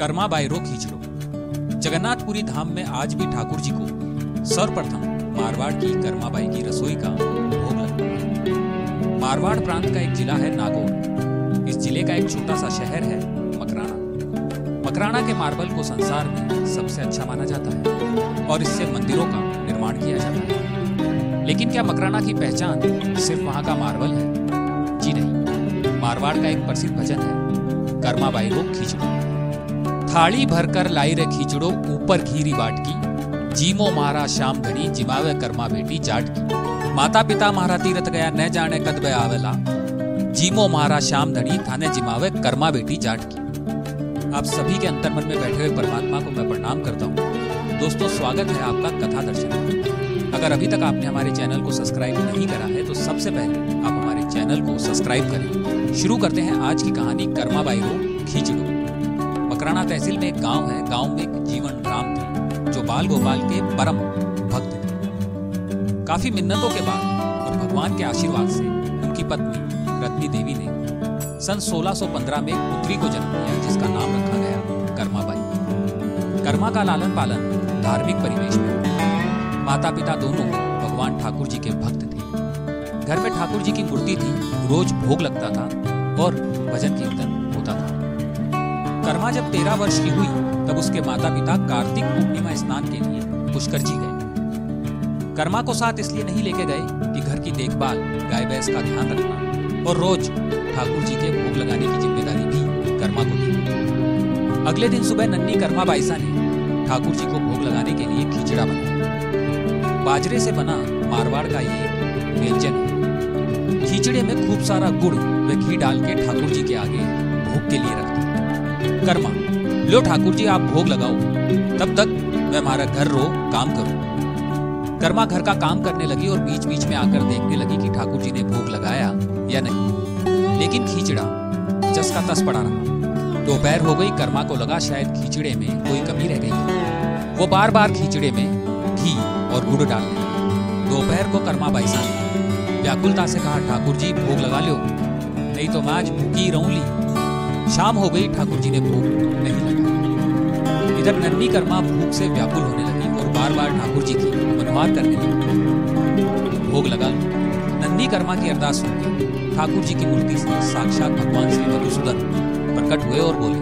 कर्मा बायरो खींचड़ो जगन्नाथपुरी धाम में आज भी ठाकुर जी को सर्वप्रथम मारवाड़ की कर्माबाई की रसोई का भोग मारवाड़ प्रांत का एक जिला है नागौर। इस ज़िले का एक छोटा सा शहर है मकराना। मकराना के मार्बल को संसार में सबसे अच्छा माना जाता है और इससे मंदिरों का निर्माण किया जाता है। लेकिन क्या मकराना की पहचान सिर्फ़ वहाँ का मार्बल है? जी नहीं। मारवाड़ का एक प्रसिद्ध भजन है कर्माबाई रो खींचड़ो थाली भरकर लाई रे खींचड़ो, ऊपर घीरी बाट की जीमो मारा शाम घड़ी, जिमावे कर्मा बेटी जाट की माता पिता मारा तीरथ गया, न जाने कद बे आवेला। जीमो मारा शाम धड़ी थाने जिमावे कर्मा बेटी जाट की आप सभी के अंतर्मन में बैठे हुए परमात्मा को मैं प्रणाम करता हूँ। दोस्तों, स्वागत है आपका कथा दर्शन अगर अभी तक आपने हमारे चैनल को सब्सक्राइब नहीं करा है तो सबसे पहले आप हमारे चैनल को सब्सक्राइब करें। शुरू करते हैं आज की कहानी कर्माबाई रो खींचड़ो। मकराना तहसील में एक गाँव है। गाँव में एक जीवन राम थे, जो बाल गोपाल के परम भक्त थे। काफ़ी मिन्नतों के बाद और भगवान के आशीर्वाद से उनकी पत्नी रत्नी देवी ने सन 1615 में पुत्री को जन्म दिया, जिसका नाम रखा गया कर्माबाई। कर्मा का लालन पालन धार्मिक परिवेश में। माता पिता दोनों भगवान ठाकुर जी के भक्त थे। घर में ठाकुर जी की मूर्ति थी, रोज भोग लगता था और भजन कीर्तन कर्मा जब तेरह वर्ष की हुई, तब उसके माता पिता कार्तिक पूर्णिमा स्नान के लिए पुष्कर जी गए। कर्मा को साथ इसलिए नहीं लेके गए कि घर की देखभाल गाय भैंस का ध्यान रखना और रोज ठाकुर जी के भोग लगाने की ज़िम्मेदारी भी कर्मा को दी अगले दिन सुबह नन्नी कर्मा बाईसा ने ठाकुर जी को भोग लगाने के लिए खिचड़ा बनाया। बाजरे से बना मारवाड़ का ये व्यंजन खिचड़े में खूब सारा गुड़ व घी डाल के ठाकुर जी के आगे भोग के लिए रखते हैं कर्मा। लो ठाकुर जी आप भोग लगाओ। तब तक मैं हमारा घर रो, काम करूँ। कर्मा घर का काम करने लगी और बीच बीच में आकर देखने लगी कि ठाकुर जी ने भोग लगाया या नहीं। लेकिन खींचड़ा जस का तस पड़ा रहा। दोपहर हो गई, कर्मा को लगा शायद खींचड़े में कोई कमी रह गई है। वो बार बार खींचड़े में घी और गुड़ डालने लगी दोपहर को कर्मा बाईसा ने व्याकुलता से कहा ठाकुर जी भोग लगा लो। नहीं तो मैं आज भूखी रहूँगी। शाम हो गई, ठाकुर जी ने भोग नहीं लगा। इधर नन्नी कर्मा भूख से व्याकुल होने लगी और बार बार ठाकुर जी की मनमार करने लगी, भोग लगा नन्नी कर्मा की अरदास के ठाकुर जी की मूर्ति से साक्षात भगवान श्री मधुसूदन प्रकट हुए और बोले,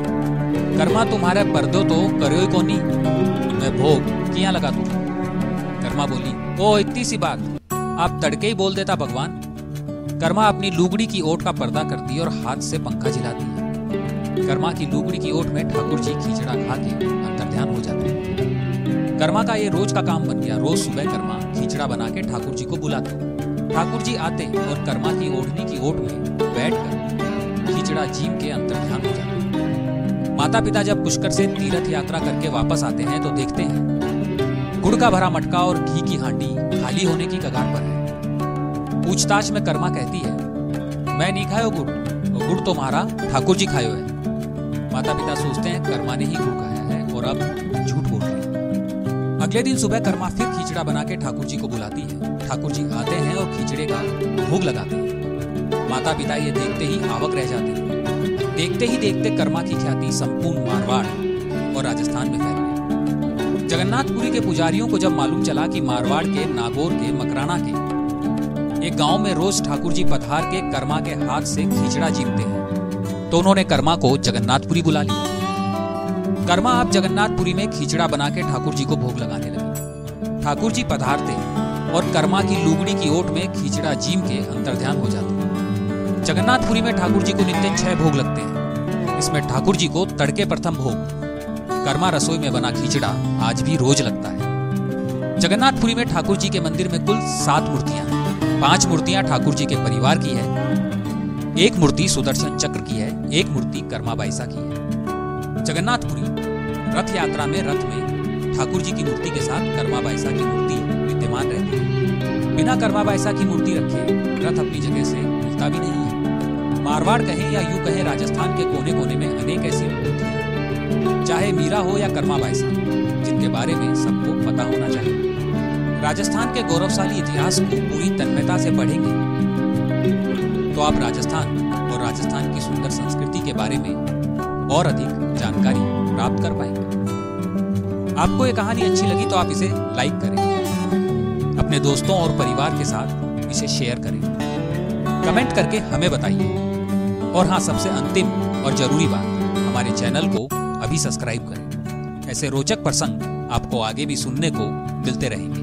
कर्मा तुम्हारे पर्दो तो करो को नहीं मैं भोग किया लगा तू कर्मा बोली, ओ, इतनी सी बात, आप तड़के ही बोल देता भगवान। कर्मा अपनी लुगड़ी की ओट का पर्दा करती और हाथ से पंखा झिलाती कर्मा की लुगड़ी की ओट में ठाकुर जी खींचड़ा खा के अंतर ध्यान हो जाते हैं। कर्मा का ये रोज का काम बन गया। रोज सुबह कर्मा खींचड़ा बना के ठाकुर जी को बुलाते ठाकुर जी आते और कर्मा की ओढ़नी की ओट में बैठकर खींचड़ा जीव के अंतर ध्यान हो जाते माता पिता जब पुष्कर से तीर्थ यात्रा करके वापस आते हैं तो देखते हैं, गुड़ का भरा मटका और घी की हांडी खाली होने की कगार पर है। पूछताछ में कर्मा कहती है, मैं नहीं खायो गुड़? गुड़ तो मारा, ठाकुर जी खायो है। माता पिता सोचते हैं, कर्मा ने ही गुड़ खाया है, और अब झूठ बोल रहे हैं। अगले दिन सुबह कर्मा फिर खींचड़ा बना के ठाकुर जी को बुलाती है। ठाकुर जी आते हैं और खींचड़े का भोग लगाते हैं। माता पिता ये देखते ही आवक रह जाते हैं। देखते ही देखते कर्मा की ख्याति संपूर्ण मारवाड़ और राजस्थान में फैल गई। जगन्नाथपुरी के पुजारियों को जब मालूम चला कि मारवाड़ के, नागौर के, मकराना के, एक गाँव में रोज ठाकुर जी पधार के कर्मा के हाथ से खींचड़ा जीतते हैं तो उन्होंने कर्मा को जगन्नाथपुरी बुला लिया। कर्मा आप जगन्नाथपुरी में खींचड़ा बना के ठाकुर जी को भोग लगाने लगे। ठाकुर जी पधारते और कर्मा की लुगड़ी की ओट में खींचड़ा जीम के अंतर्ध्यान हो जाते। जगन्नाथपुरी में ठाकुर जी को नित्य छह भोग लगते हैं। इसमें ठाकुर जी को तड़के प्रथम भोग, कर्मा रसोई में बना खींचड़ा आज भी रोज लगता है। जगन्नाथपुरी में ठाकुर जी के मंदिर में कुल सात मूर्तियाँ हैं। पाँच मूर्तियाँ ठाकुर जी के परिवार की है। एक मूर्ति सुदर्शन चक्र की है, एक मूर्ति कर्मा बाईसा की है। जगन्नाथपुरी रथ यात्रा में रथ में ठाकुर जी की मूर्ति के साथ कर्मा बाईसा की मूर्ति विद्यमान रहती है। बिना कर्मा बाईसा की मूर्ति रखे रथ अपनी जगह से हिलता भी नहीं है। मारवाड़ कहें या यूँ कहें, राजस्थान के कोने कोने में अनेक ऐसी हैं। चाहे मीरा हो या कर्मा बाईसा, जिनके बारे में सबको पता होना चाहिए। राजस्थान के गौरवशाली इतिहास को पूरी तन्मयता से पढ़ेंगे तो आप राजस्थान और राजस्थान की सुंदर संस्कृति के बारे में और अधिक जानकारी प्राप्त कर पाएँगे। आपको ये कहानी अच्छी लगी तो आप इसे लाइक करें। अपने दोस्तों और परिवार के साथ इसे शेयर करें। कमेंट करके हमें बताइए। और हाँ सबसे अंतिम और ज़रूरी बात, हमारे चैनल को अभी सब्सक्राइब करें। ऐसे रोचक प्रसंग आपको आगे भी सुनने को मिलते रहेंगे।